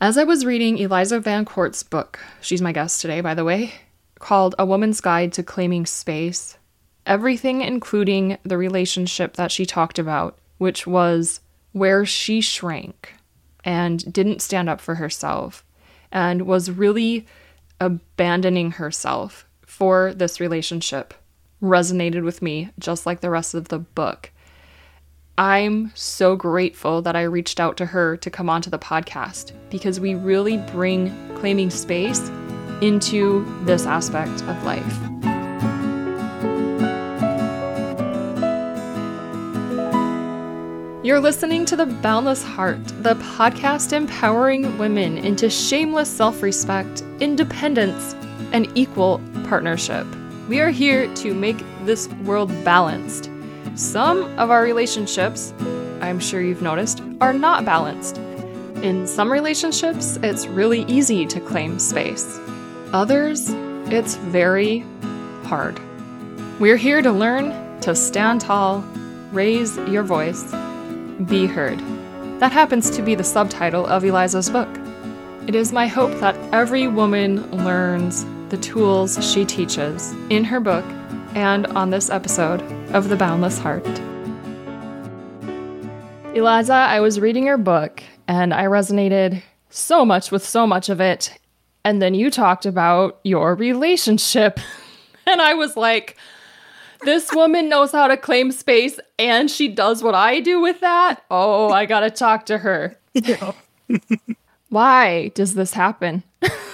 As I was reading Eliza VanCort's book, she's my guest today, by the way, called A Woman's Guide to Claiming Space, everything, including the relationship that she talked about, which was where she shrank and didn't stand up for herself and was really abandoning herself for this relationship, resonated with me just like the rest of the book. I'm so grateful that I reached out to her to come onto the podcast because we really bring claiming space into this aspect of life. You're listening to The Boundless Heart, the podcast empowering women into shameless self respect, independence, and equal partnership. We are here to make this world balanced. Some of our relationships, I'm sure you've noticed, are not balanced. In some relationships, it's really easy to claim space. Others, it's very hard. We're here to learn to stand tall, raise your voice, be heard. That happens to be the subtitle of Eliza's book. It is my hope that every woman learns the tools she teaches in her book and on this episode of The Boundless Heart. Eliza, I was reading your book and I resonated so much with so much of it. And then you talked about your relationship. And I was like, this woman knows how to claim space and she does what I do with that. Oh, I got to talk to her. Why does this happen?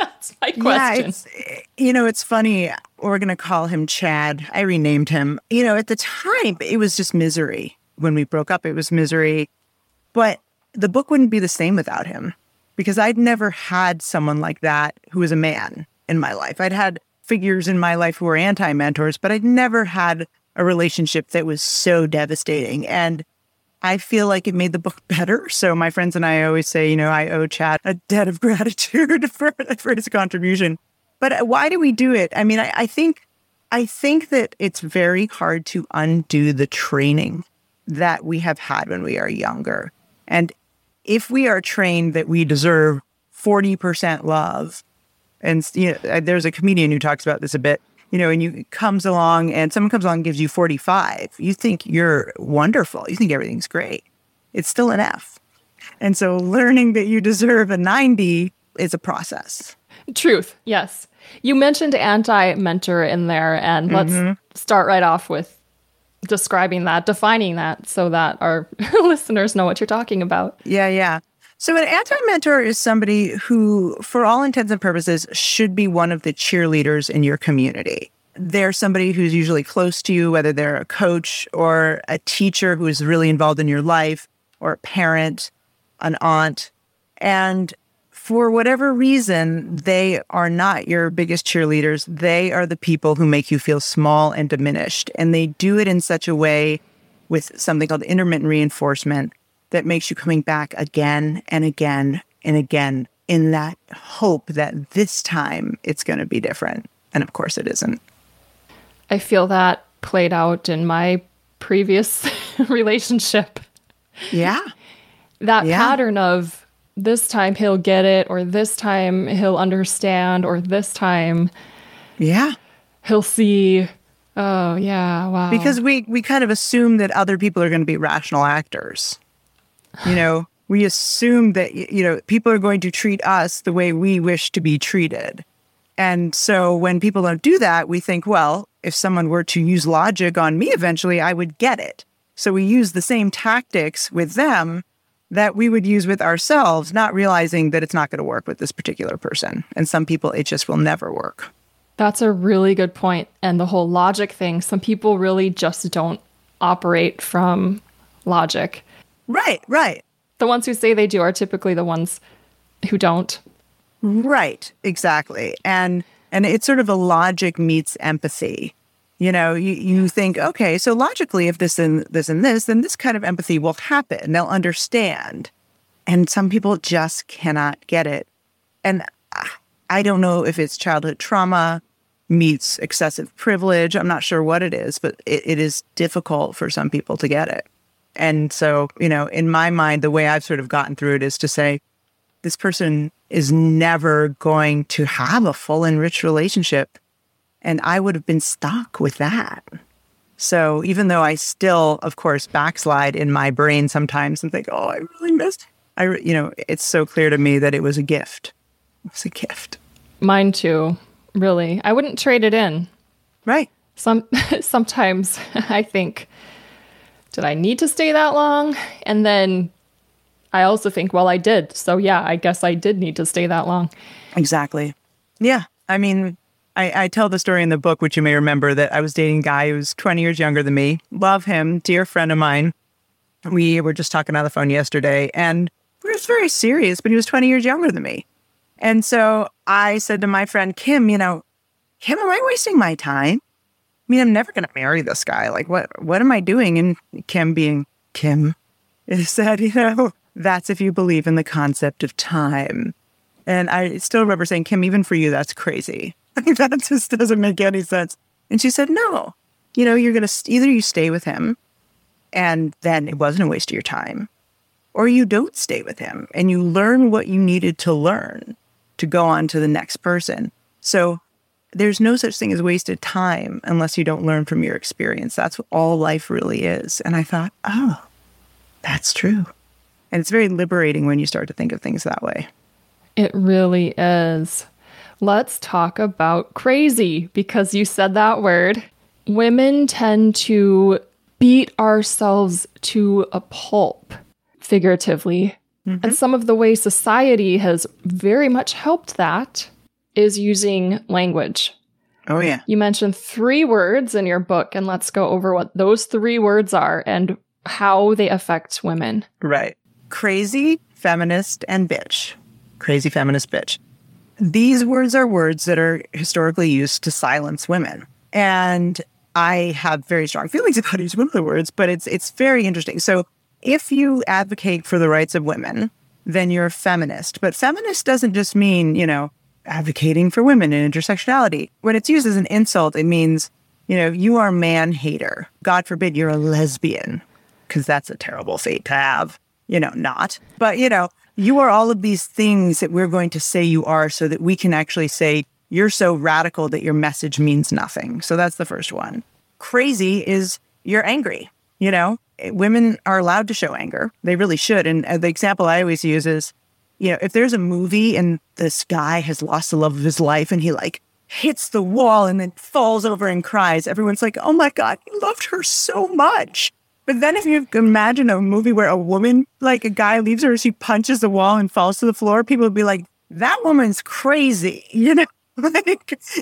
That's my question. Yeah, you know, it's funny. We're going to call him Chad. I renamed him. You know, at the time, it was just misery. When we broke up, it was misery. But the book wouldn't be the same without him because I'd never had someone like that who was a man in my life. I'd had figures in my life who were anti mentors, but I'd never had a relationship that was so devastating. And I feel like it made the book better. So my friends and I always say, you know, I owe Chad a debt of gratitude for, for his contribution. But uh, why do we do it? I mean, I, I think I think that it's very hard to undo the training that we have had when we are younger. And if we are trained that we deserve 40% love and you know, uh, there's a comedian who talks about this a bit. You know, and you comes along and someone comes along and gives you 45. You think you're wonderful. You think everything's great. It's still an F. And so learning that you deserve a 90 is a process. Truth. Yes. You mentioned anti mentor in there, and let's mm-hmm. start right off with describing that, defining that so that our listeners know what you're talking about. Yeah, yeah. So, an anti mentor is somebody who, for all intents and purposes, should be one of the cheerleaders in your community. They're somebody who's usually close to you, whether they're a coach or a teacher who is really involved in your life, or a parent, an aunt. And for whatever reason, they are not your biggest cheerleaders. They are the people who make you feel small and diminished. And they do it in such a way with something called intermittent reinforcement that makes you coming back again and again and again in that hope that this time it's going to be different. And of course, it isn't. I feel that played out in my previous relationship. Yeah. that yeah. pattern of this time he'll get it, or this time he'll understand, or this time. Yeah. He'll see Oh yeah, wow. Because we we kind of assume that other people are going to be rational actors. You know, we assume that, you know, people are going to treat us the way we wish to be treated. And so when people don't do that, we think, well, if someone were to use logic on me eventually, I would get it. So we use the same tactics with them that we would use with ourselves, not realizing that it's not going to work with this particular person. And some people, it just will never work. That's a really good point. And the whole logic thing, some people really just don't operate from logic. Right, right. The ones who say they do are typically the ones who don't. Right, exactly. And and it's sort of a logic meets empathy. You know, you, you think, okay, so logically, if this and this and this, then this kind of empathy will happen. They'll understand. And some people just cannot get it. And I don't know if it's childhood trauma meets excessive privilege. I'm not sure what it is, but it, it is difficult for some people to get it. And so, you know, in my mind, the way I've sort of gotten through it is to say, this person is never going to have a full and rich relationship. And I would have been stuck with that. So even though I still, of course, backslide in my brain sometimes and think, oh, I really missed, I, you know, it's so clear to me that it was a gift. It was a gift. Mine too, really. I wouldn't trade it in. Right. Some sometimes I think, did I need to stay that long? And then I also think, well, I did. So yeah, I guess I did need to stay that long. Exactly. Yeah. I mean, I, I, tell the story in the book, which you may remember, that I was dating a guy who was 20 years younger than me. Love him, dear friend of mine. We were just talking on the phone yesterday, and we was very serious, but he was 20 years younger than me. And so I said to my friend Kim, you know, Kim, am I wasting my time? I mean, I'm never going to marry this guy. Like, what what am I doing? And Kim, being Kim, is said, you know, that's if you believe in the concept of time. And I still remember saying, Kim, even for you, that's crazy. that just doesn't make any sense. And she said, no, you know, you're going to either you stay with him and then it wasn't a waste of your time, or you don't stay with him and you learn what you needed to learn to go on to the next person. So there's no such thing as wasted time unless you don't learn from your experience. That's what all life really is. And I thought, oh, that's true. And it's very liberating when you start to think of things that way. It really is. Let's talk about crazy because you said that word. Women tend to beat ourselves to a pulp, figuratively. Mm-hmm. And some of the ways society has very much helped that is using language. Oh, yeah. You mentioned three words in your book, and let's go over what those three words are and how they affect women. Right crazy, feminist, and bitch. Crazy, feminist, bitch. These words are words that are historically used to silence women. And I have very strong feelings about each one of the words, but it's it's very interesting. So if you advocate for the rights of women, then you're a feminist. But feminist doesn't just mean, you know, advocating for women and intersectionality. When it's used as an insult, it means, you know, you are man hater. God forbid you're a lesbian, because that's a terrible fate to have you know, not. But, you know, you are all of these things that we're going to say you are so that we can actually say you're so radical that your message means nothing. So that's the first one. Crazy is you're angry. You know, women are allowed to show anger. They really should. And uh, the example I always use is, you know, if there's a movie and this guy has lost the love of his life and he like hits the wall and then falls over and cries, everyone's like, oh my God, he loved her so much. But then if you imagine a movie where a woman, like a guy leaves her, she punches the wall and falls to the floor, people would be like, that woman's crazy. You know, like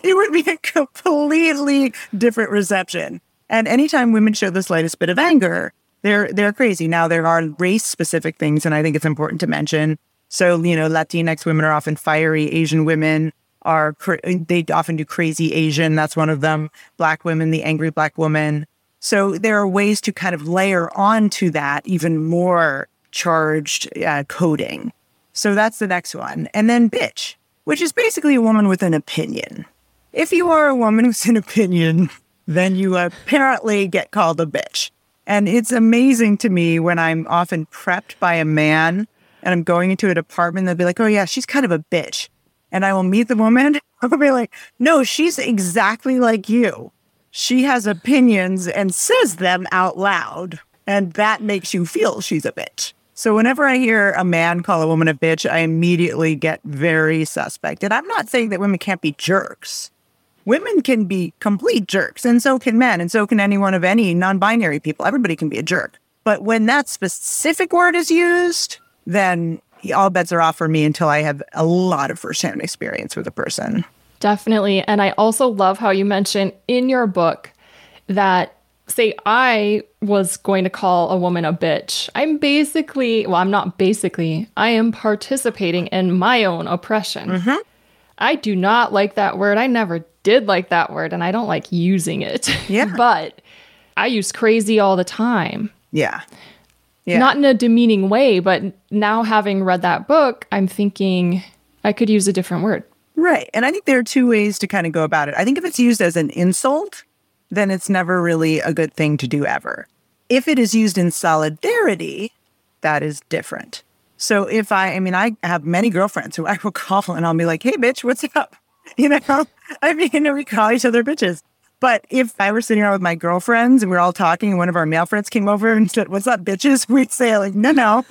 it would be a completely different reception. And anytime women show the slightest bit of anger, they're they're crazy. Now there are race specific things, and I think it's important to mention. So you know, Latinx women are often fiery. Asian women are they often do crazy Asian. That's one of them. Black women, the angry black woman. So there are ways to kind of layer onto that even more charged uh, coding. So that's the next one. And then bitch, which is basically a woman with an opinion. If you are a woman with an opinion, then you apparently get called a bitch. And it's amazing to me when I'm often prepped by a man and I'm going into a department, they'll be like, oh, yeah, she's kind of a bitch. And I will meet the woman. I'll be like, no, she's exactly like you she has opinions and says them out loud. And that makes you feel she's a bitch. So whenever I hear a man call a woman a bitch, I immediately get very suspect. And I'm not saying that women can't be jerks. Women can be complete jerks, and so can men, and so can anyone of any non binary people. Everybody can be a jerk. But when that specific word is used, then all bets are off for me until I have a lot of firsthand experience with a person. Definitely. And I also love how you mention in your book that, say, I was going to call a woman a bitch. I'm basically, well, I'm not basically, I am participating in my own oppression. Mm-hmm. I do not like that word. I never did like that word, and I don't like using it. Yeah. but I use crazy all the time. Yeah. Yeah. Not in a demeaning way, but now having read that book, I'm thinking I could use a different word. Right. And I think there are two ways to kind of go about it. I think if it's used as an insult, then it's never really a good thing to do ever. If it is used in solidarity, that is different. If it is used in solidarity, that is different. So if I, I mean, I have many girlfriends who I will call and I'll be like, hey, bitch, what's up? You know, I mean, we call each other bitches. But if I were sitting around with my girlfriends and we are all talking and one of our male friends came over and said, what's up, bitches? We'd say, like, no, no,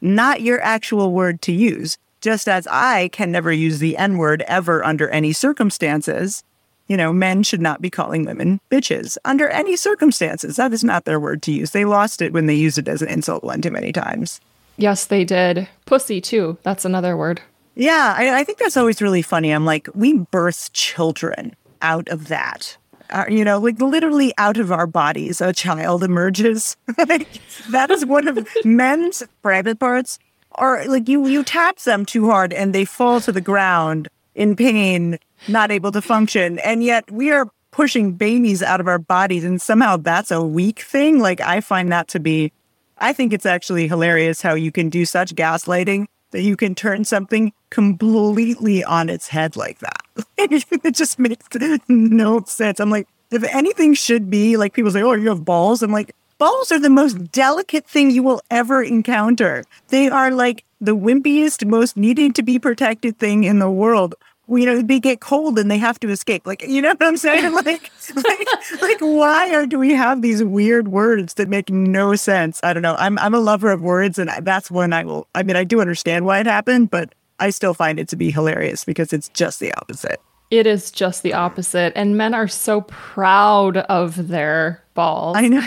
not your actual word to use. Just as I can never use the N word ever under any circumstances, you know, men should not be calling women bitches under any circumstances. That is not their word to use. They lost it when they used it as an insult one too many times. Yes, they did. Pussy, too. That's another word. Yeah, I, I think that's always really funny. I'm like, we birth children out of that. Uh, you know, like literally out of our bodies, a child emerges. that is one of men's private parts. Or like you, you tap them too hard and they fall to the ground in pain, not able to function. And yet we are pushing babies out of our bodies, and somehow that's a weak thing. Like I find that to be I think it's actually hilarious how you can do such gaslighting that you can turn something completely on its head like that. it just makes no sense. I'm like, if anything should be like people say, oh, you have balls. I'm like, balls are the most delicate thing you will ever encounter. They are like the wimpiest, most needing to be protected thing in the world you know, they get cold and they have to escape. Like, you know what I'm saying? Like, like, like, why are, do we have these weird words that make no sense? I don't know. I'm, I'm a lover of words, and that's when I will. I mean, I do understand why it happened, but I still find it to be hilarious because it's just the opposite. It is just the opposite, and men are so proud of their balls. I know.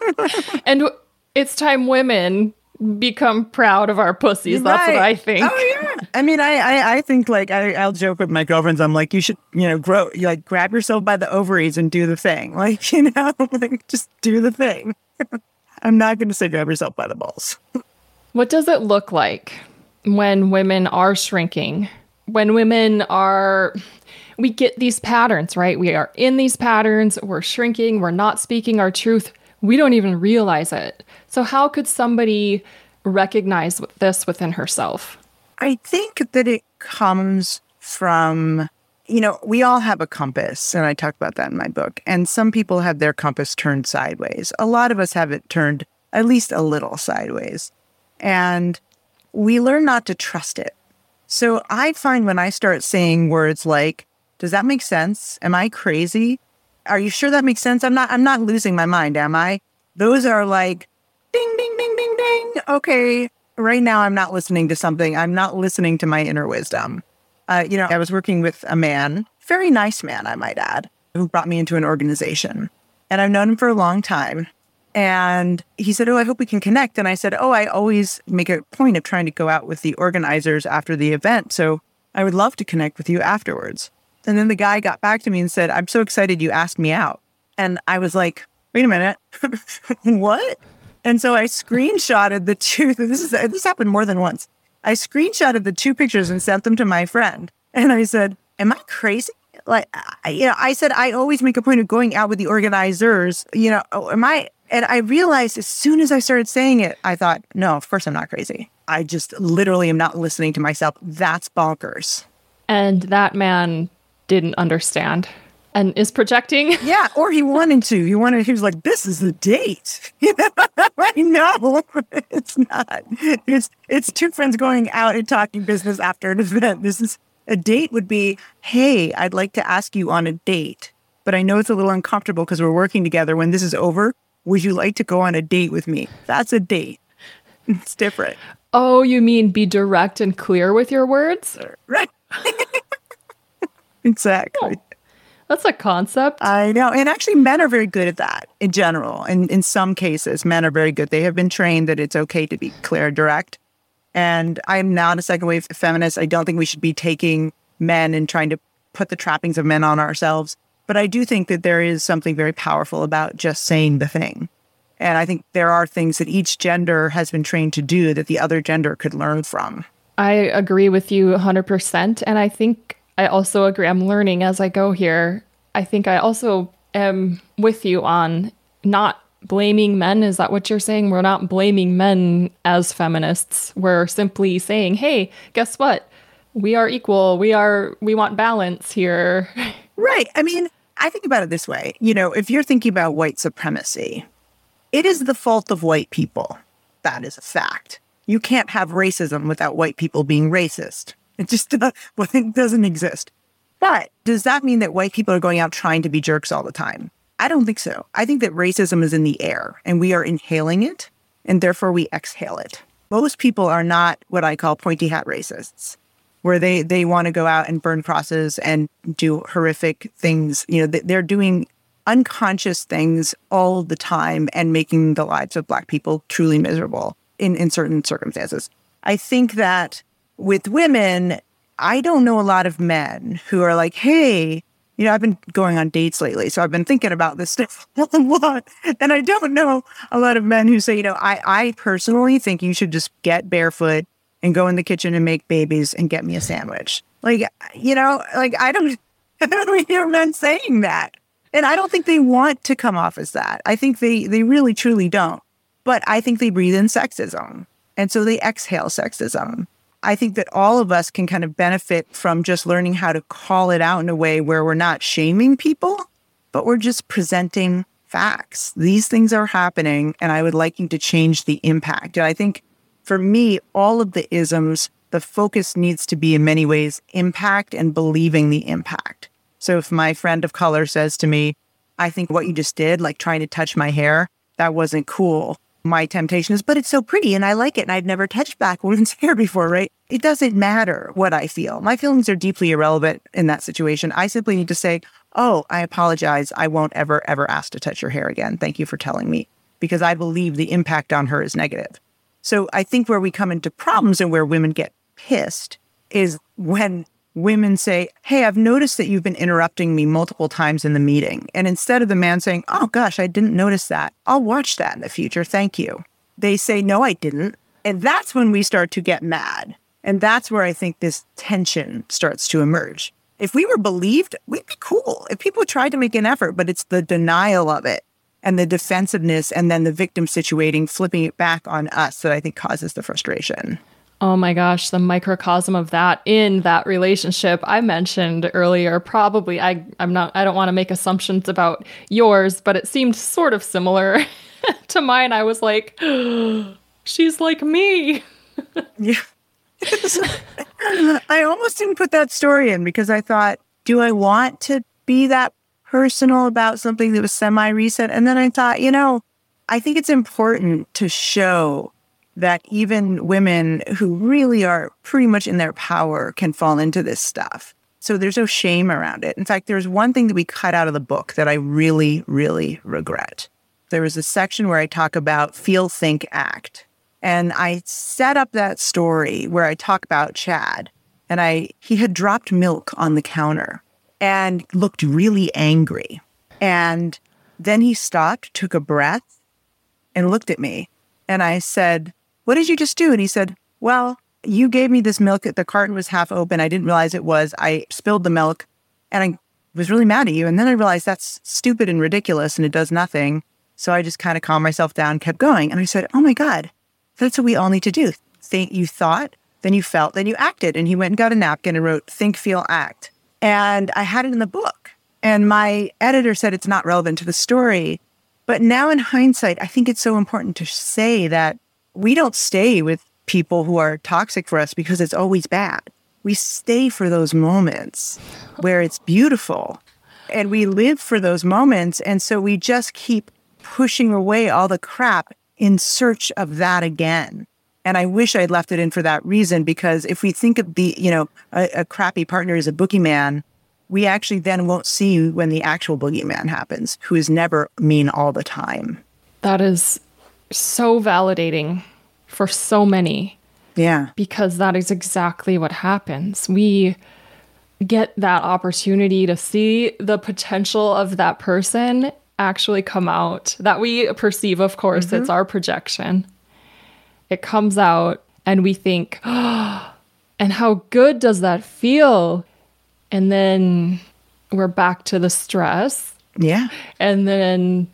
and it's time women become proud of our pussies. Right. That's what I think. Oh yeah. I mean, I I, I think like I, I'll joke with my girlfriends. I'm like, you should you know grow you like grab yourself by the ovaries and do the thing. Like you know, like just do the thing. I'm not going to say grab yourself by the balls. what does it look like when women are shrinking? When women are we get these patterns, right? We are in these patterns, we're shrinking, we're not speaking our truth. We don't even realize it. So, how could somebody recognize this within herself? I think that it comes from, you know, we all have a compass, and I talk about that in my book. And some people have their compass turned sideways. A lot of us have it turned at least a little sideways. And we learn not to trust it. So I find when I start saying words like, does that make sense? Am I crazy? Are you sure that makes sense? I'm not I'm not losing my mind, am I? Those are like ding, ding, ding, ding, ding. Okay, right now I'm not listening to something. I'm not listening to my inner wisdom. Uh, you know, I was working with a man, very nice man, I might add, who brought me into an organization. And I've known him for a long time. And he said, Oh, I hope we can connect. And I said, Oh, I always make a point of trying to go out with the organizers after the event. So I would love to connect with you afterwards. And then the guy got back to me and said, I'm so excited you asked me out. And I was like, Wait a minute. what? And so I screenshotted the two. This is this happened more than once. I screenshotted the two pictures and sent them to my friend. And I said, "Am I crazy?" Like, you know, I said I always make a point of going out with the organizers. You know, oh, am I? And I realized as soon as I started saying it, I thought, "No, of course I'm not crazy. I just literally am not listening to myself. That's bonkers." And that man didn't understand and is projecting. Yeah, or he wanted to. He wanted. He was like, "This is the date." Know it's not. It's it's two friends going out and talking business after an event. This is a date. Would be, "Hey, I'd like to ask you on a date, but I know it's a little uncomfortable because we're working together. When this is over, would you like to go on a date with me?" That's a date. It's different. Oh, you mean be direct and clear with your words? Right. exactly. Oh. That's a concept. I know. And actually, men are very good at that in general. And in some cases, men are very good. They have been trained that it's okay to be clear, direct. And I'm not a second wave feminist. I don't think we should be taking men and trying to put the trappings of men on ourselves. But I do think that there is something very powerful about just saying the thing. And I think there are things that each gender has been trained to do that the other gender could learn from. I agree with you 100%. And I think I also agree. I'm learning as I go here. I think I also am with you on not blaming men. Is that what you're saying? We're not blaming men as feminists. We're simply saying, hey, guess what? We are equal. We are, we want balance here. Right. I mean, I think about it this way. You know, if you're thinking about white supremacy, it is the fault of white people. That is a fact. You can't have racism without white people being racist. It just well, it doesn't exist. But does that mean that white people are going out trying to be jerks all the time? I don't think so. I think that racism is in the air and we are inhaling it and therefore we exhale it. Most people are not what I call pointy hat racists, where they, they want to go out and burn crosses and do horrific things. You know, they're doing unconscious things all the time and making the lives of Black people truly miserable in, in certain circumstances. I think that with women, I don't know a lot of men who are like, hey, you know, I've been going on dates lately, so I've been thinking about this stuff a lot. And I don't know a lot of men who say, you know, I, I personally think you should just get barefoot and go in the kitchen and make babies and get me a sandwich. Like, you know, like I don't, I don't hear men saying that. And I don't think they want to come off as that. I think they they really truly don't. But I think they breathe in sexism. And so they exhale sexism. I think that all of us can kind of benefit from just learning how to call it out in a way where we're not shaming people, but we're just presenting facts. These things are happening, and I would like you to change the impact. And I think for me, all of the isms, the focus needs to be in many ways impact and believing the impact. So if my friend of color says to me, I think what you just did, like trying to touch my hair, that wasn't cool my temptation is, but it's so pretty and I like it. And I've never touched back women's hair before, right? It doesn't matter what I feel. My feelings are deeply irrelevant in that situation. I simply need to say, Oh, I apologize. I won't ever, ever ask to touch your hair again. Thank you for telling me because I believe the impact on her is negative. So I think where we come into problems and where women get pissed is when women say, Hey, I've noticed that you've been interrupting me multiple times in the meeting. And instead of the man saying, Oh gosh, I didn't notice that, I'll watch that in the future. Thank you. They say, No, I didn't. And that's when we start to get mad. And that's where I think this tension starts to emerge. If we were believed, we'd be cool. If people tried to make an effort, but it's the denial of it and the defensiveness and then the victim situating, flipping it back on us that I think causes the frustration. Oh my gosh, the microcosm of that in that relationship I mentioned earlier. Probably, I, I'm not, I don't want to make assumptions about yours, but it seemed sort of similar to mine. I was like, she's like me. yeah. I almost didn't put that story in because I thought, do I want to be that personal about something that was semi recent? And then I thought, you know, I think it's important to show that even women who really are pretty much in their power can fall into this stuff. So there's no shame around it. In fact, there's one thing that we cut out of the book that I really, really regret. There was a section where I talk about feel, think, act. And I set up that story where I talk about Chad. And I he had dropped milk on the counter and looked really angry. And then he stopped, took a breath, and looked at me. And I said, what did you just do? And he said, Well, you gave me this milk. The carton was half open. I didn't realize it was. I spilled the milk and I was really mad at you. And then I realized that's stupid and ridiculous and it does nothing. So I just kind of calmed myself down, kept going. And I said, Oh my God, that's what we all need to do. Think you thought, then you felt, then you acted. And he went and got a napkin and wrote, Think, Feel, Act. And I had it in the book. And my editor said it's not relevant to the story. But now in hindsight, I think it's so important to say that we don't stay with people who are toxic for us because it's always bad. We stay for those moments where it's beautiful and we live for those moments. And so we just keep pushing away all the crap in search of that again. And I wish I'd left it in for that reason because if we think of the, you know, a, a crappy partner as a boogeyman, we actually then won't see when the actual boogeyman happens, who is never mean all the time. That is so validating for so many. Yeah. Because that is exactly what happens. We get that opportunity to see the potential of that person actually come out that we perceive, of course, mm-hmm. it's our projection. It comes out and we think, oh, and how good does that feel? And then we're back to the stress. Yeah. And then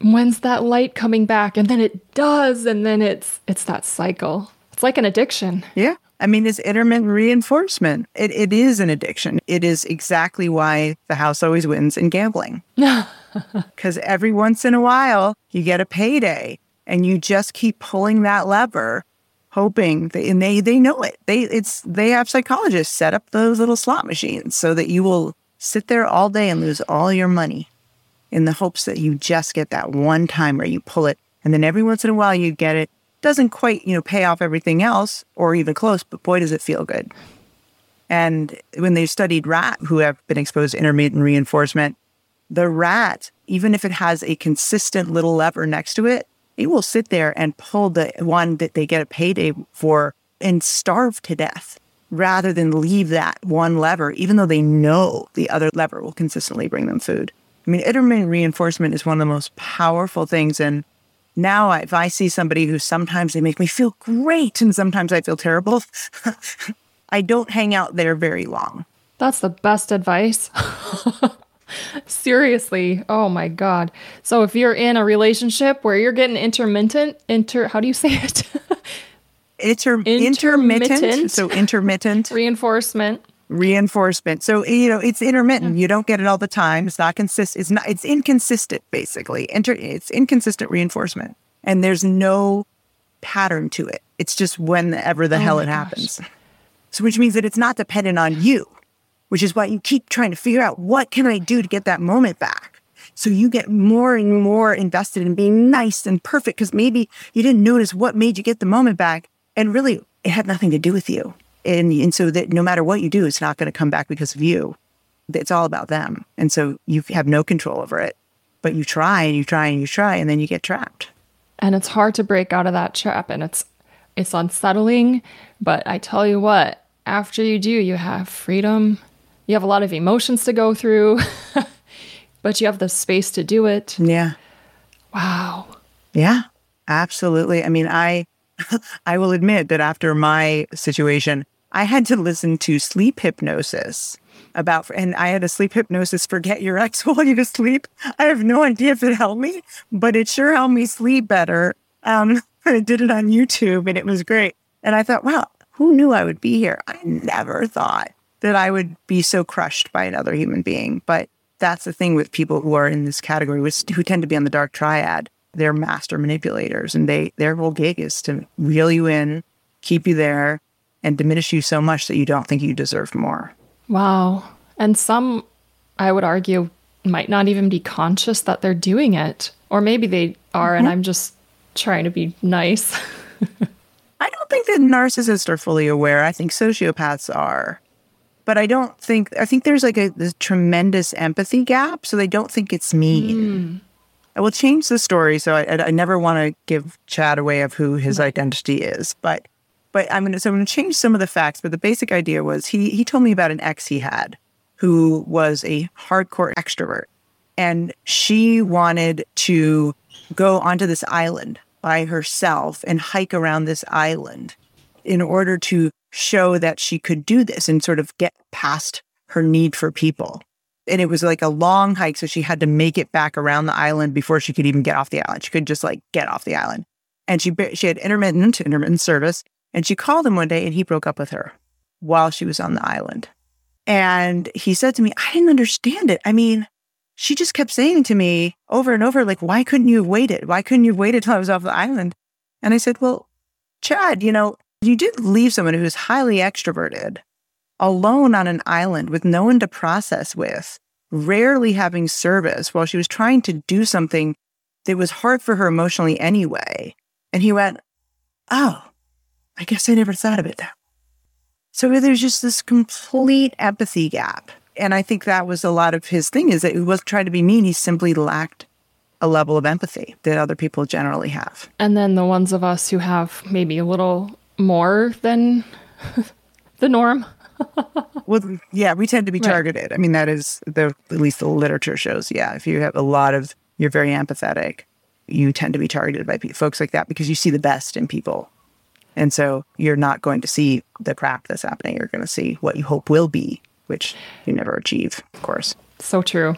when's that light coming back? And then it does. And then it's it's that cycle. It's like an addiction. Yeah. I mean it's intermittent reinforcement. It, it is an addiction. It is exactly why the house always wins in gambling. Because every once in a while you get a payday and you just keep pulling that lever hoping that, and they they know it. They it's they have psychologists set up those little slot machines so that you will sit there all day and lose all your money in the hopes that you just get that one time where you pull it and then every once in a while you get it. Doesn't quite, you know, pay off everything else or even close, but boy does it feel good. And when they studied rat who have been exposed to intermittent reinforcement, the rat, even if it has a consistent little lever next to it, it will sit there and pull the one that they get a payday for and starve to death rather than leave that one lever, even though they know the other lever will consistently bring them food. I mean, intermittent reinforcement is one of the most powerful things. And now, if I see somebody who sometimes they make me feel great and sometimes I feel terrible, I don't hang out there very long. That's the best advice. Seriously. Oh my God. So if you're in a relationship where you're getting intermittent, inter, how do you say it? Inter- intermittent. intermittent. So intermittent reinforcement. Reinforcement. So you know it's intermittent. You don't get it all the time. It's not consistent. It's not. It's inconsistent. Basically, Inter- it's inconsistent reinforcement, and there's no pattern to it. It's just whenever the oh hell it gosh. happens. So which means that it's not dependent on you which is why you keep trying to figure out what can I do to get that moment back. So you get more and more invested in being nice and perfect because maybe you didn't notice what made you get the moment back. And really, it had nothing to do with you. And, and so that no matter what you do, it's not going to come back because of you. It's all about them. And so you have no control over it. But you try and you try and you try, and then you get trapped. And it's hard to break out of that trap. And it's it's unsettling. But I tell you what, after you do, you have freedom you have a lot of emotions to go through, but you have the space to do it. Yeah. Wow. Yeah, absolutely. I mean, I I will admit that after my situation, I had to listen to sleep hypnosis about, and I had a sleep hypnosis forget your ex while you to sleep. I have no idea if it helped me, but it sure helped me sleep better. Um, I did it on YouTube and it was great. And I thought, wow, who knew I would be here? I never thought that I would be so crushed by another human being. But that's the thing with people who are in this category, who tend to be on the dark triad. They're master manipulators, and they their whole gig is to reel you in, keep you there, and diminish you so much that you don't think you deserve more. Wow. And some, I would argue, might not even be conscious that they're doing it. Or maybe they are, mm-hmm. and I'm just trying to be nice. I don't think that narcissists are fully aware. I think sociopaths are but I don't think I think there's like a tremendous empathy gap, so they don't think it's mean. Mm. I will change the story, so I, I never want to give Chad away of who his identity is, but but I'm gonna so I'm gonna change some of the facts. But the basic idea was he he told me about an ex he had who was a hardcore extrovert, and she wanted to go onto this island by herself and hike around this island in order to show that she could do this and sort of get past her need for people. And it was like a long hike. So she had to make it back around the island before she could even get off the island. She could just like get off the island. And she, she had intermittent, intermittent service. And she called him one day and he broke up with her while she was on the island. And he said to me, I didn't understand it. I mean, she just kept saying to me over and over, like, why couldn't you have waited? Why couldn't you have waited till I was off the island? And I said, well, Chad, you know, you did leave someone who's highly extroverted alone on an island with no one to process with, rarely having service while she was trying to do something that was hard for her emotionally anyway. And he went, Oh, I guess I never thought of it that way. So there's just this complete empathy gap. And I think that was a lot of his thing is that he wasn't trying to be mean. He simply lacked a level of empathy that other people generally have. And then the ones of us who have maybe a little more than the norm. well, yeah, we tend to be targeted. Right. I mean, that is the at least the literature shows. Yeah, if you have a lot of, you're very empathetic, you tend to be targeted by folks like that because you see the best in people, and so you're not going to see the crap that's happening. You're going to see what you hope will be, which you never achieve, of course. So true.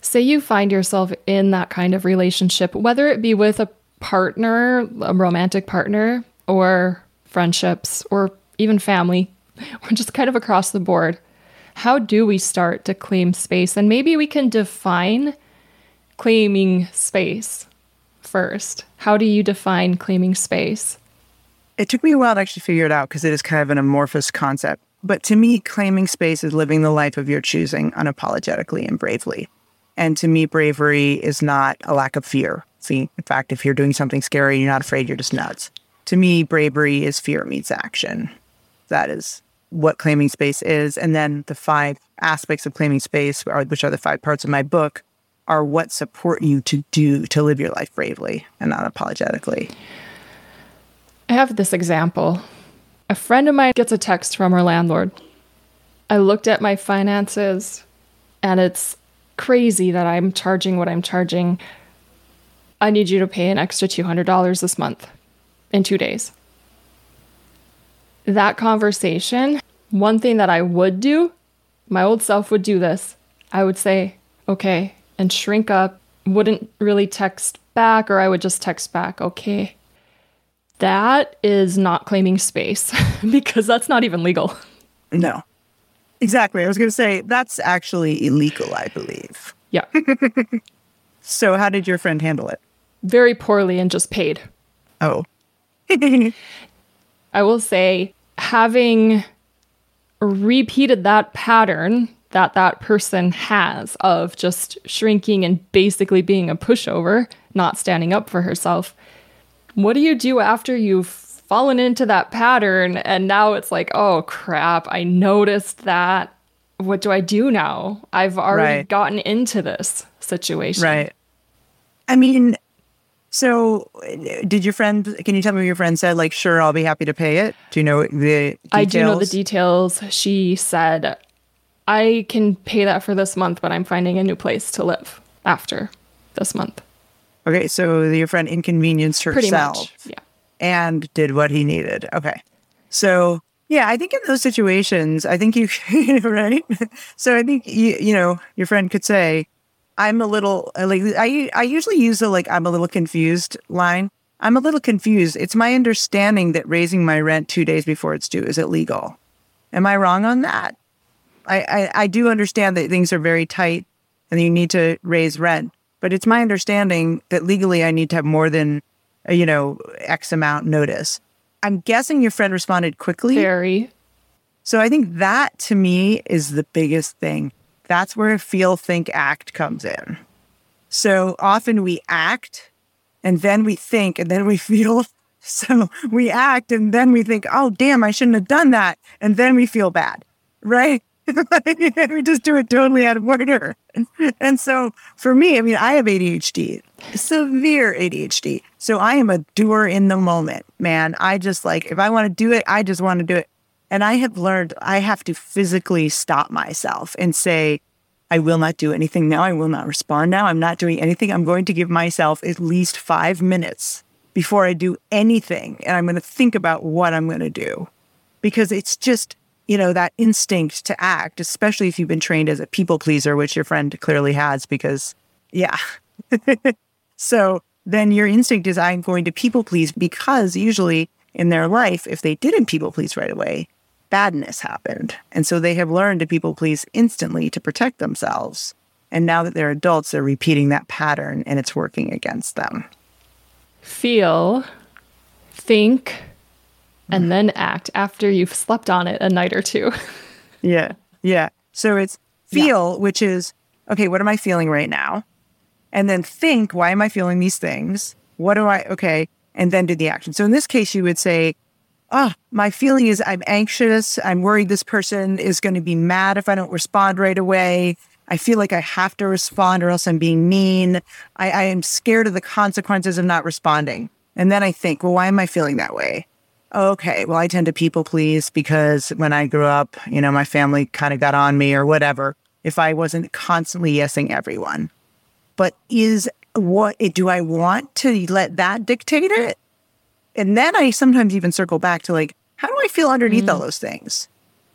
Say you find yourself in that kind of relationship, whether it be with a partner, a romantic partner, or friendships, or even family, or just kind of across the board. How do we start to claim space? And maybe we can define claiming space first. How do you define claiming space? it took me a while to actually figure it out because it is kind of an amorphous concept. But to me, claiming space is living the life of your choosing unapologetically and bravely. And to me, bravery is not a lack of fear. See, in fact, if you're doing something scary, you're not afraid, you're just nuts. To me, bravery is fear meets action. That is what claiming space is. And then the five aspects of claiming space, which are the five parts of my book, are what support you to do to live your life bravely and not apologetically. I have this example. A friend of mine gets a text from her landlord. I looked at my finances and it's crazy that I'm charging what I'm charging. I need you to pay an extra $200 this month in two days. That conversation, one thing that I would do, my old self would do this. I would say, okay, and shrink up, wouldn't really text back, or I would just text back, okay. That is not claiming space because that's not even legal. No. Exactly. I was going to say that's actually illegal, I believe. Yeah. so, how did your friend handle it? Very poorly and just paid. Oh. I will say, having repeated that pattern that that person has of just shrinking and basically being a pushover, not standing up for herself, what do you do after you've fallen into that pattern and now it's like, oh crap, I noticed that. What do I do now? I've already right. gotten into this situation. Right. I mean, so did your friend, can you tell me what your friend said? Like, sure, I'll be happy to pay it. Do you know the details? I do know the details. She said, I can pay that for this month, but I'm finding a new place to live after this month. Okay, so your friend inconvenienced herself. Pretty much, yeah and did what he needed. Okay. So, yeah, I think in those situations, I think you, right? so I think, you, you know, your friend could say, I'm a little, like, I, I usually use the, like, I'm a little confused line. I'm a little confused. It's my understanding that raising my rent two days before it's due is illegal. Am I wrong on that? I, I, I do understand that things are very tight and you need to raise rent, but it's my understanding that legally I need to have more than uh, you know, X amount notice. I'm guessing your friend responded quickly. Very. So I think that to me is the biggest thing. That's where feel, think, act comes in. So often we act and then we think and then we feel. So we act and then we think, oh, damn, I shouldn't have done that. And then we feel bad, right? we just do it totally out of order. And so for me, I mean, I have ADHD, severe ADHD. So I am a doer in the moment, man. I just like, if I want to do it, I just want to do it. And I have learned I have to physically stop myself and say, I will not do anything now. I will not respond now. I'm not doing anything. I'm going to give myself at least five minutes before I do anything. And I'm going to think about what I'm going to do because it's just, you know, that instinct to act, especially if you've been trained as a people pleaser, which your friend clearly has, because, yeah. so then your instinct is, I'm going to people please because usually in their life, if they didn't people please right away, badness happened. And so they have learned to people please instantly to protect themselves. And now that they're adults, they're repeating that pattern and it's working against them. Feel, think, and then act after you've slept on it a night or two. yeah. Yeah. So it's feel, yeah. which is, okay, what am I feeling right now? And then think, why am I feeling these things? What do I, okay. And then do the action. So in this case, you would say, oh, my feeling is I'm anxious. I'm worried this person is going to be mad if I don't respond right away. I feel like I have to respond or else I'm being mean. I, I am scared of the consequences of not responding. And then I think, well, why am I feeling that way? okay, well, I tend to people please because when I grew up, you know, my family kind of got on me or whatever if I wasn't constantly yesing everyone. But is what do I want to let that dictate it? And then I sometimes even circle back to like, how do I feel underneath mm. all those things?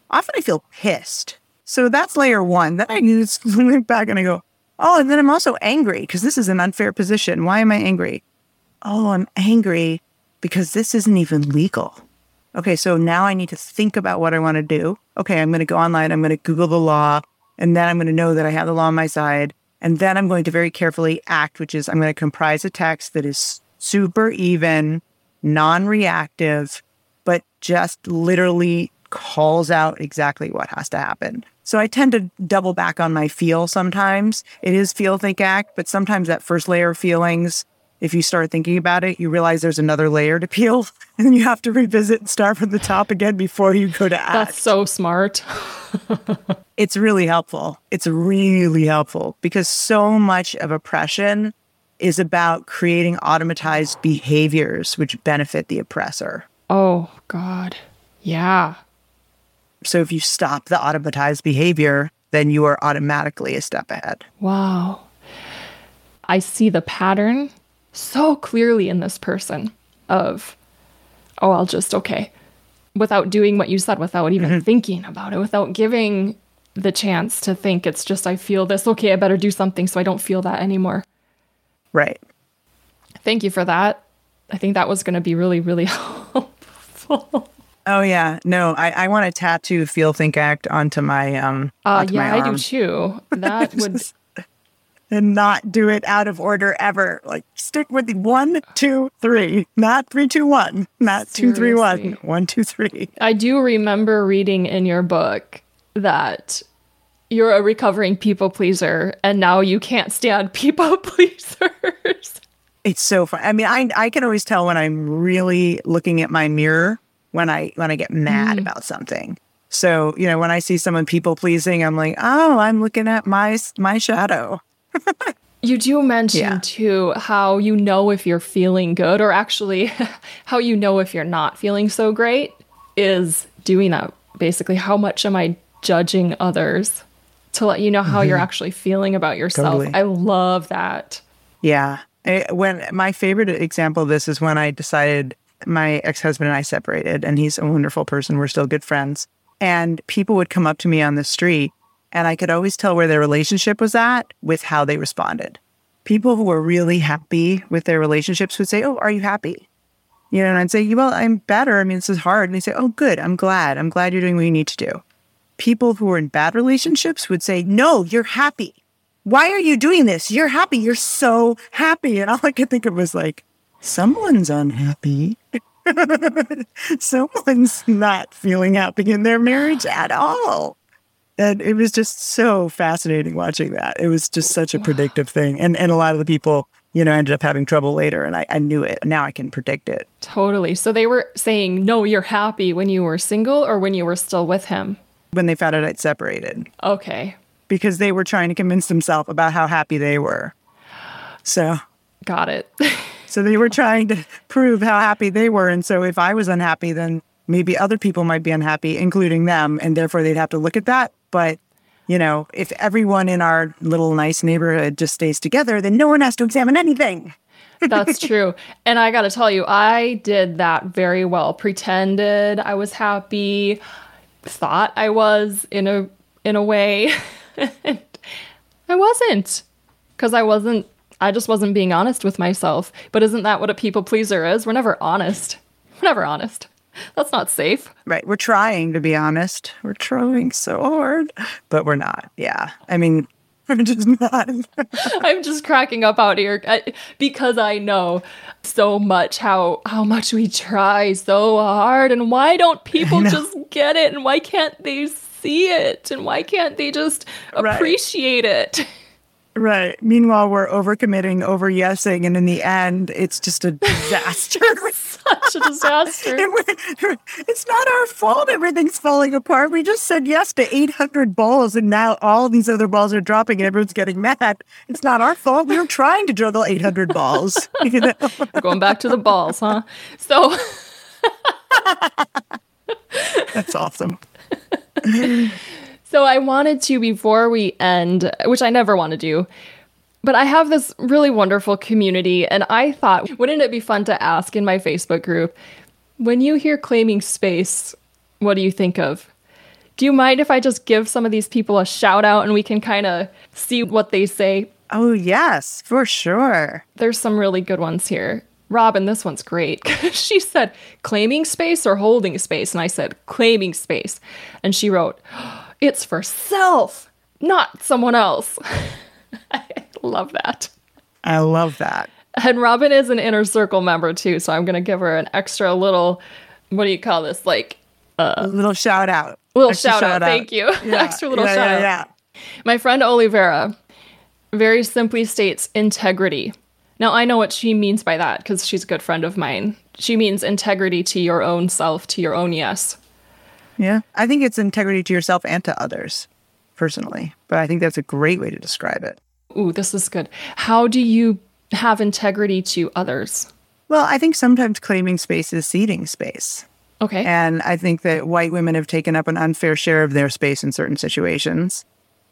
Often I feel pissed. So that's layer one. Then I just look back and I go, oh, and then I'm also angry because this is an unfair position. Why am I angry? Oh, I'm angry because this isn't even legal. Okay, so now I need to think about what I want to do. Okay, I'm going to go online, I'm going to Google the law, and then I'm going to know that I have the law on my side. And then I'm going to very carefully act, which is I'm going to comprise a text that is super even, non reactive, but just literally calls out exactly what has to happen. So I tend to double back on my feel sometimes. It is feel, think, act, but sometimes that first layer of feelings, if you start thinking about it, you realize there's another layer to peel and you have to revisit and start from the top again before you go to act. That's so smart. it's really helpful. It's really helpful because so much of oppression is about creating automatized behaviors which benefit the oppressor. Oh, God. Yeah. So if you stop the automatized behavior, then you are automatically a step ahead. Wow. I see the pattern so clearly in this person of, oh, I'll just, okay, without doing what you said, without even mm-hmm. thinking about it, without giving the chance to think it's just, I feel this, okay, I better do something so I don't feel that anymore. Right. Thank you for that. I think that was going to be really, really helpful. Oh yeah, no, I, I want to tattoo "Feel Think Act" onto my um. Uh, yeah, I do too. That would. and not do it out of order ever. Like stick with the one, two, three, not three, two, one, not Seriously. two, three, one, one, two, three. I do remember reading in your book that you're a recovering people pleaser, and now you can't stand people pleasers. It's so fun. I mean, I I can always tell when I'm really looking at my mirror when I when I get mad mm. about something. So, you know, when I see someone people pleasing, I'm like, "Oh, I'm looking at my my shadow." you do mention yeah. too how you know if you're feeling good or actually how you know if you're not feeling so great is doing that. Basically, how much am I judging others to let you know how mm-hmm. you're actually feeling about yourself? Totally. I love that. Yeah. When my favorite example of this is when I decided my ex husband and I separated, and he's a wonderful person. We're still good friends. And people would come up to me on the street, and I could always tell where their relationship was at with how they responded. People who were really happy with their relationships would say, Oh, are you happy? You know, and I'd say, Well, I'm better. I mean, this is hard. And they say, Oh, good. I'm glad. I'm glad you're doing what you need to do. People who were in bad relationships would say, No, you're happy. Why are you doing this? You're happy. You're so happy. And all I could think of was like, someone's unhappy. someone's not feeling happy in their marriage at all. And it was just so fascinating watching that. It was just such a predictive thing. And and a lot of the people, you know, ended up having trouble later. And I, I knew it. Now I can predict it. Totally. So they were saying, no, you're happy when you were single or when you were still with him? When they found out I'd separated. Okay. Because they were trying to convince themselves about how happy they were. So. Got it. So they were trying to prove how happy they were. And so if I was unhappy, then maybe other people might be unhappy, including them. And therefore they'd have to look at that. But, you know, if everyone in our little nice neighborhood just stays together, then no one has to examine anything. That's true. And I got to tell you, I did that very well. Pretended I was happy, thought I was in a in a way. I wasn't because I wasn't I just wasn't being honest with myself. But isn't that what a people pleaser is? We're never honest. We're never honest. That's not safe. Right. We're trying to be honest. We're trying so hard, but we're not. Yeah. I mean, we're just not. I'm just cracking up out here uh, because I know so much how how much we try so hard and why don't people just get it and why can't they see it and why can't they just appreciate right. it? Right. Meanwhile, we're overcommitting, over yesing, and in the end, it's just a disaster. Such a disaster. it's not our fault everything's falling apart. We just said yes to 800 balls, and now all these other balls are dropping, and everyone's getting mad. It's not our fault. We were trying to juggle 800 balls. You know? Going back to the balls, huh? So. That's awesome. So I wanted to, before we end, which I never want to do, but I have this really wonderful community, and I thought, wouldn't it be fun to ask in my Facebook group, when you hear claiming space, what do you think of? Do you mind if I just give some of these people a shout out and we can kind of see what they say? Oh, yes, for sure. There's some really good ones here. Robin, this one's great. she said, claiming space or holding space? And I said, claiming space. And she wrote, it's for self, not someone else. I love that. I love that. And Robin is an inner circle member too, so I'm going to give her an extra little what do you call this? Like uh, a little shout out. little Extra shout, out. Thank you. Yeah. Extra little Yeah, shout yeah, out. yeah. My friend Olivera very simply states integrity. Now, I know what she means by that because she's a good friend of mine. She means integrity to your own self, to your own yes. Yeah. I think it's integrity to yourself and to others, personally. But I think that's a great way to describe it. Ooh, this is good. How do you have integrity to others? Well, I think sometimes claiming space is ceding space. Okay. And I think that white women have taken up an unfair share of their space in certain situations.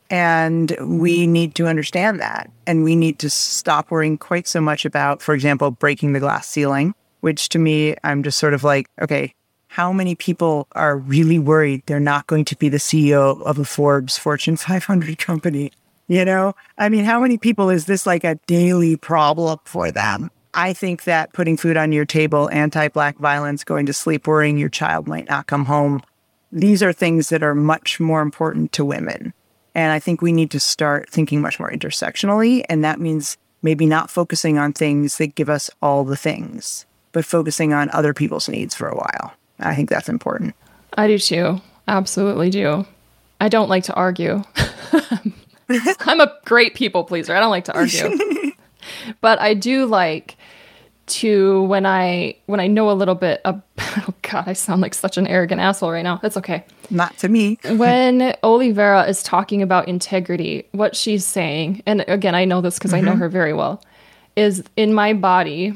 And we need to understand that. And we need to stop worrying quite so much about, for example, breaking the glass ceiling, which to me, I'm just sort of like, okay, how many people are really worried they're not going to be the CEO of a Forbes Fortune 500 company? You know, I mean, how many people is this like a daily problem for them? I think that putting food on your table, anti Black violence, going to sleep worrying your child might not come home, these are things that are much more important to women. And I think we need to start thinking much more intersectionally. And that means maybe not focusing on things that give us all the things, but focusing on other people's needs for a while. I think that's important. I do too. Absolutely do. I don't like to argue. I'm a great people pleaser. I don't like to argue. but I do like to when I when I know a little bit of oh god, I sound like such an arrogant asshole right now. That's okay. Not to me. when Olivera is talking about integrity, what she's saying, and again, I know this because I know mm-hmm. her very well, is in my body,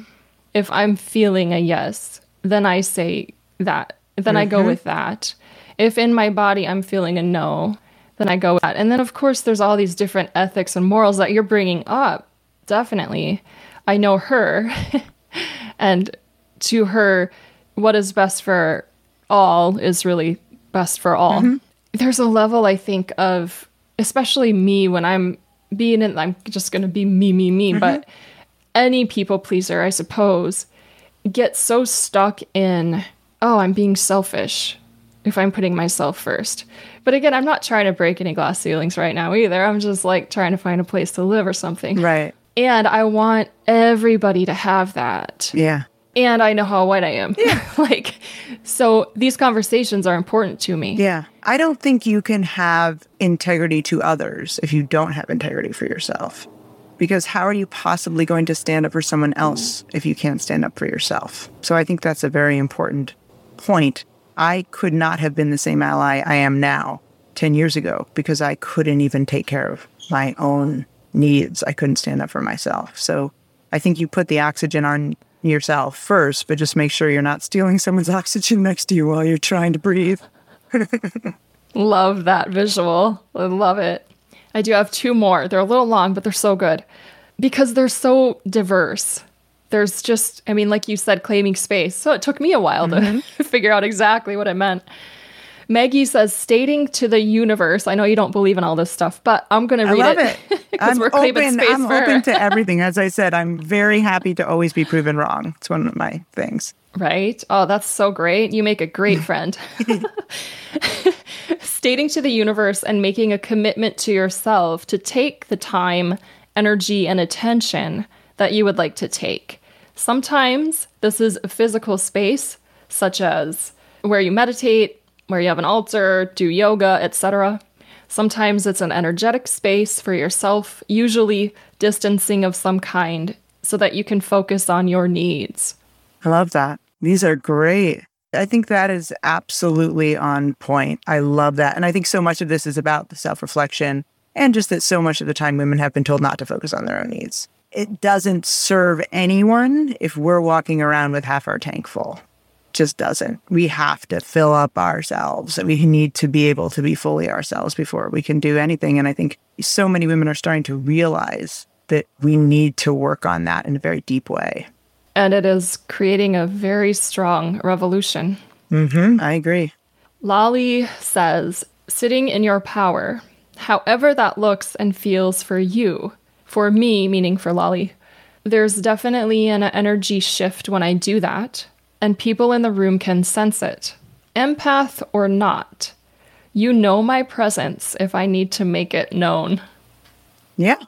if I'm feeling a yes, then I say that. Then I go mm-hmm. with that. If in my body I'm feeling a no, then I go with that. And then, of course, there's all these different ethics and morals that you're bringing up. Definitely. I know her. and to her, what is best for all is really best for all. Mm-hmm. There's a level, I think, of especially me when I'm being in, I'm just going to be me, me, me, mm-hmm. but any people pleaser, I suppose, get so stuck in, oh, I'm being selfish if I'm putting myself first. But again, I'm not trying to break any glass ceilings right now either. I'm just like trying to find a place to live or something. Right. And I want everybody to have that Yeah. and I know how white I am. Yeah. like, so these conversations are important to me. Yeah. I don't think you can have integrity to others if you don't have integrity for yourself. Because how are you possibly going to stand up for someone else if you can't stand up for yourself? So I think that's a very important point. I could not have been the same ally I am now 10 years ago because I couldn't even take care of my own needs. I couldn't stand up for myself. So I think you put the oxygen on yourself first, but just make sure you're not stealing someone's oxygen next to you while you're trying to breathe. Love that visual. I love it. I do have two more. They're a little long, but they're so good because they're so diverse. There's just, I mean, like you said, claiming space. So it took me a while to mm-hmm. figure out exactly what it meant. Maggie says, stating to the universe, I know you don't believe in all this stuff, but I'm going to I read love it. it. 'cause I'm we're claiming space I'm for open to everything. As I said, I'm very happy to always be proven wrong. It's one of my things. Right? Oh, that's so great. You make a great friend. Stating to the universe and making a commitment to yourself to take the time, energy, and attention that you would like to take. Sometimes this is a physical space, such as where you meditate, where you have an altar, do yoga, etc. Sometimes it's an energetic space for yourself, usually distancing of some kind, so that you can focus on your needs. I love that. These are great. I think that is absolutely on point. I love that. And I think so much of this is about the self reflection and just that so much of the time women have been told not to focus on their own needs. It doesn't serve anyone if we're walking around with half our tank full. Just doesn't. We have to fill up ourselves. And we need to be able to be fully ourselves before we can do anything. And I think so many women are starting to realize that we need to work on that in a very deep way. and it is creating a very strong revolution. Mm-hmm. I agree. Lali says, sitting in your power, however that looks and feels for you, for me, meaning for Lali, there's definitely an energy shift when I do that, and people in the room can sense it. Empath or not, you know my presence if I need to make it known. Yeah.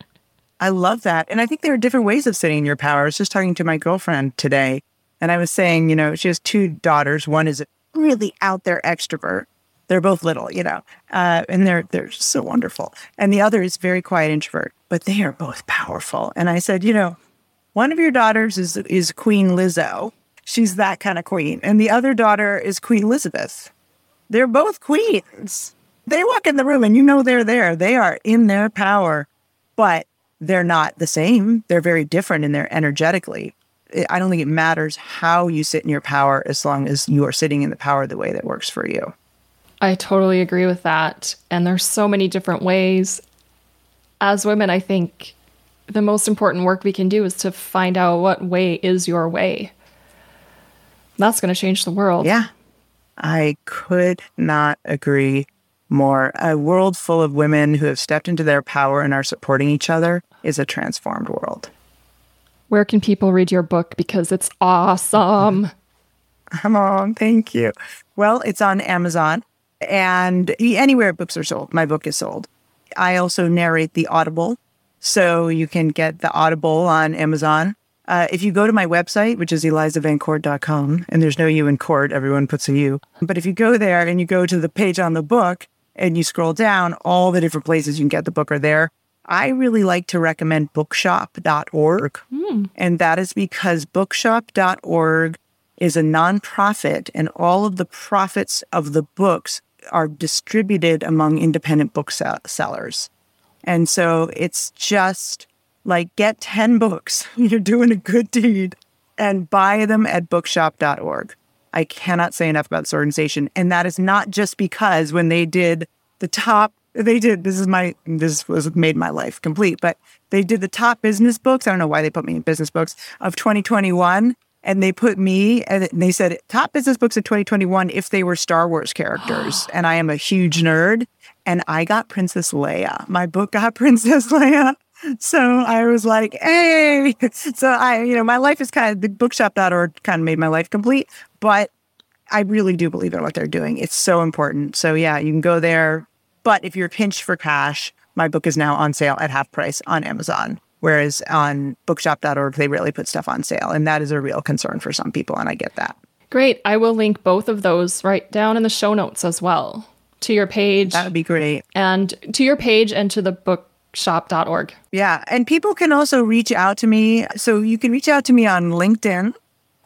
I love that. And I think there are different ways of sitting in your power. I was just talking to my girlfriend today And I was saying, you know, she has two daughters. One is a really out there extrovert. They're both little, you know, uh, and they're they're so wonderful. And the other is very quiet introvert, but they are both powerful. And I said, you know, one of your daughters is is Queen Lizzo. She's that kind of queen, and the other daughter is Queen Elizabeth. They're both queens. They walk in the room, and you know they're there. They are in their power, but they're not the same. They're very different in their energetically. I don't think it matters how you sit in your power as long as you are sitting in the power the way that works for you. I totally agree with that. And there's so many different ways. As women, I think the most important work we can do is to find out what way is your way. That's going to change the world. Yeah. I could not agree more. A world full of women who have stepped into their power and are supporting each other is a transformed world. Where can people read your book? Because it's awesome. Come on. Thank you. Well, it's on Amazon and anywhere books are sold. My book is sold. I also narrate the Audible. So you can get the Audible on Amazon. Uh, if you go to my website, which is elizavancort.com, and there's no U in court, everyone puts a U. But if you go there and you go to the page on the book and you scroll down, all the different places you can get the book are there. I really like to recommend bookshop.org. Mm. And that is because bookshop.org is a nonprofit, and all of the profits of the books are distributed among independent booksellers. And so it's just like get 10 books. You're doing a good deed and buy them at bookshop.org. I cannot say enough about this organization. And that is not just because when they did the top they did this is my this was made my life complete but they did the top business books i don't know why they put me in business books of 2021 and they put me and they said top business books of 2021 if they were star wars characters. And i am a huge nerd and i got princess leia. My book got princess leia. So i was like hey. So i you know my life is kind of the bookshop.org kind of made my life complete but i really do believe in what they're doing. It's so important. So yeah you can go there but if you're pinched for cash, my book is now on sale at half price on Amazon. Whereas on bookshop.org, they really put stuff on sale. And that is a real concern for some people. And I get that. Great. I will link both of those right down in the show notes as well to your page. That would be great. And to your page and to the bookshop.org. Yeah. And people can also reach out to me. So you can reach out to me on LinkedIn,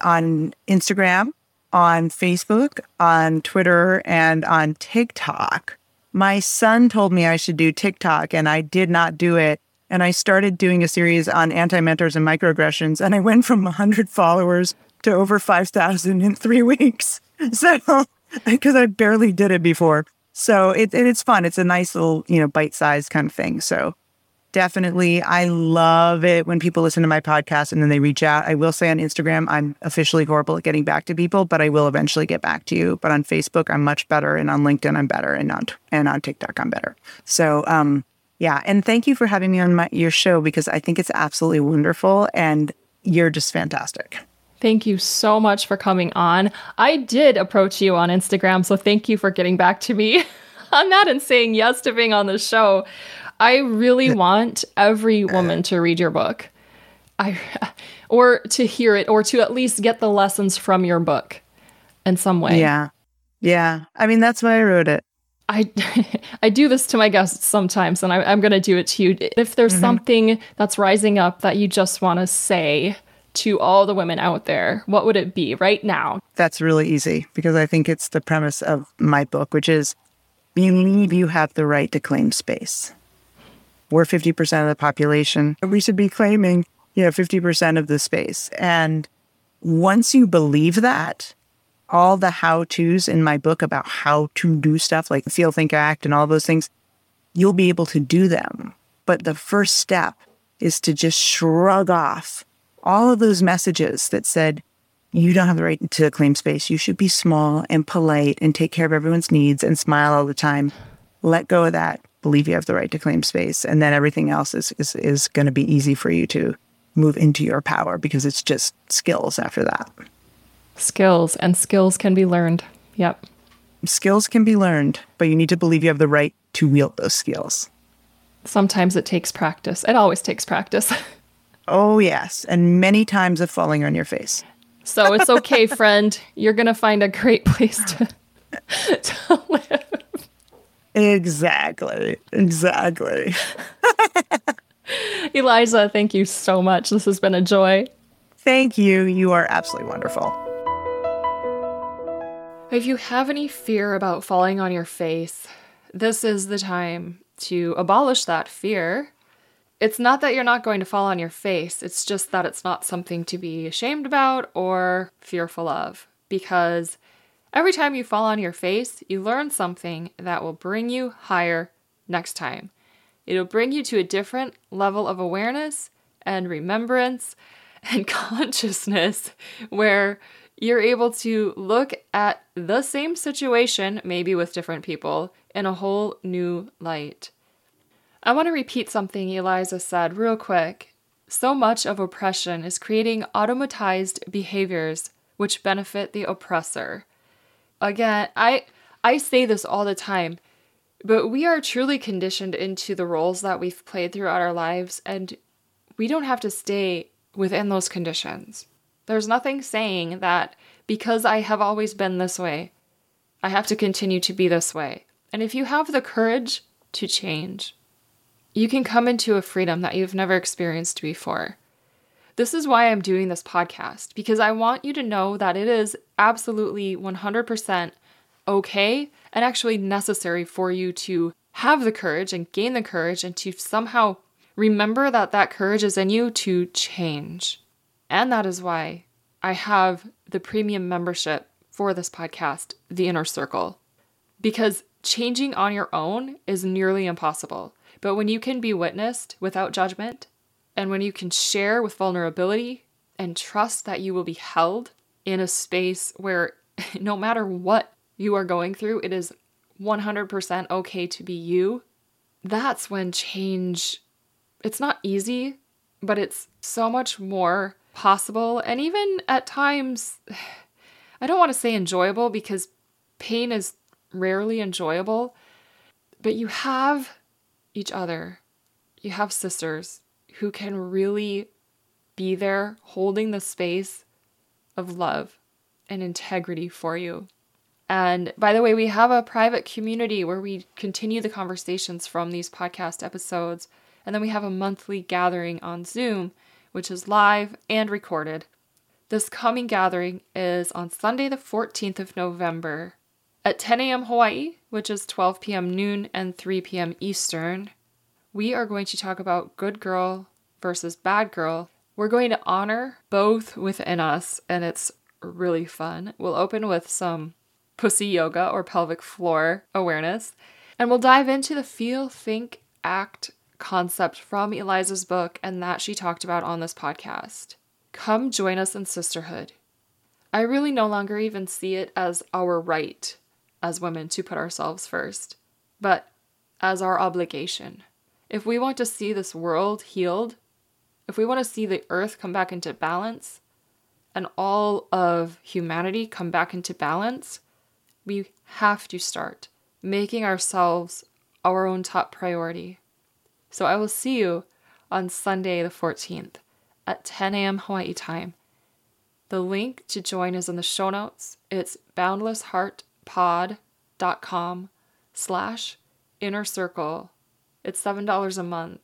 on Instagram, on Facebook, on Twitter, and on TikTok. My son told me I should do TikTok and I did not do it. And I started doing a series on anti mentors and microaggressions. And I went from 100 followers to over 5,000 in three weeks. So, because I barely did it before. So it, it, it's fun. It's a nice little, you know, bite sized kind of thing. So definitely. I love it when people listen to my podcast and then they reach out. I will say on Instagram, I'm officially horrible at getting back to people, but I will eventually get back to you. But on Facebook, I'm much better, and on LinkedIn, I'm better, and on and on TikTok, I'm better. So, um, yeah. And thank you for having me on my, your show because I think it's absolutely wonderful, and you're just fantastic. Thank you so much for coming on. I did approach you on Instagram, so thank you for getting back to me on that and saying yes to being on the show. I really want every woman to read your book. I or to hear it or to at least get the lessons from your book in some way. Yeah. Yeah. I mean, that's why I wrote it. I I do this to my guests sometimes, and I, am going to do it to you. If there's mm-hmm. something that's rising up that you just want to say to all the women out there, what would it be right now? That's really easy because I think it's the premise of my book, which is believe you have the right to claim space. We're 50% of the population. We should be claiming, you know, 50% of the space. And once you believe that, all the how to's in my book about how to do stuff like feel, think, act, and all those things, you'll be able to do them. But the first step is to just shrug off all of those messages that said, you don't have the right to claim space. You should be small and polite and take care of everyone's needs and smile all the time. Let go of that believe you have the right to claim space. And then everything else is, is, is going to be easy for you to move into your power because it's just skills after that. Skills, and skills can be learned. Yep. Skills can be learned, but you need to believe you have the right to wield those skills. Sometimes it takes practice. It always takes practice. oh, yes. And many times of falling on your face. So it's okay, friend. You're going to find a great place to, to live. Exactly. Exactly. Eliza, thank you so much. This has been a joy. Thank you. You are absolutely wonderful. If you have any fear about falling on your face, this is the time to abolish that fear. It's not that you're not going to fall on your face, it's just that it's not something to be ashamed about or fearful of. Because every time you fall on your face, you learn something that will bring you higher next time. It'll bring you to a different level of awareness and remembrance and consciousness where you're able to look at the same situation, maybe with different people, in a whole new light. I want to repeat something Eliza said real quick. So much of oppression is creating automatized behaviors which benefit the oppressor. Again, I I say this all the time, but we are truly conditioned into the roles that we've played throughout our lives and we don't have to stay within those conditions. There's nothing saying that because I have always been this way, I have to continue to be this way. And if you have the courage to change, you can come into a freedom that you've never experienced before. This is why I'm doing this podcast, because I want you to know that it is absolutely 100% okay and actually necessary for you to have the courage and gain the courage and to somehow remember that that courage is in you to change. And that is why I have the premium membership for this podcast, The Inner Circle, because changing on your own is nearly impossible. But when you can be witnessed without judgment, and when you can share with vulnerability and trust that you will be held in a space where no matter what you are going through, it is 100% okay to be you, that's when change it's not easy, but it's so much more possible and even at times I don't want to say enjoyable because pain is rarely enjoyable, but you have each other. You have sisters who can really be there holding the space of love and integrity for you. And by the way, we have a private community where we continue the conversations from these podcast episodes. And then we have a monthly gathering on Zoom, which is live and recorded. This coming gathering is on Sunday, the 14th of November at 10 a.m. Hawaii, which is 12 p.m. noon and 3 p.m. Eastern. We are going to talk about good girl versus bad girl. We're going to honor both within us, and it's really fun. We'll open with some pussy yoga or pelvic floor awareness, and we'll dive into the feel, think, act concept from Eliza's book and that she talked about on this podcast. Come join us in sisterhood. I really no longer even see it as our right as women to put ourselves first, but as our obligation. If we want to see this world healed, if we want to see the earth come back into balance, and all of humanity come back into balance, we have to start making ourselves our own top priority. So I will see you on Sunday, the 14th at 10 a.m. Hawaii time. The link to join is in the show notes. It's boundlessheartpod.com slash inner circle. It's $7 a month,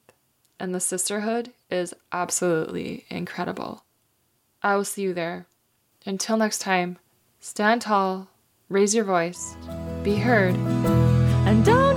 and the sisterhood is absolutely incredible. I will see you there. Until next time, stand tall, raise your voice, be heard, and don't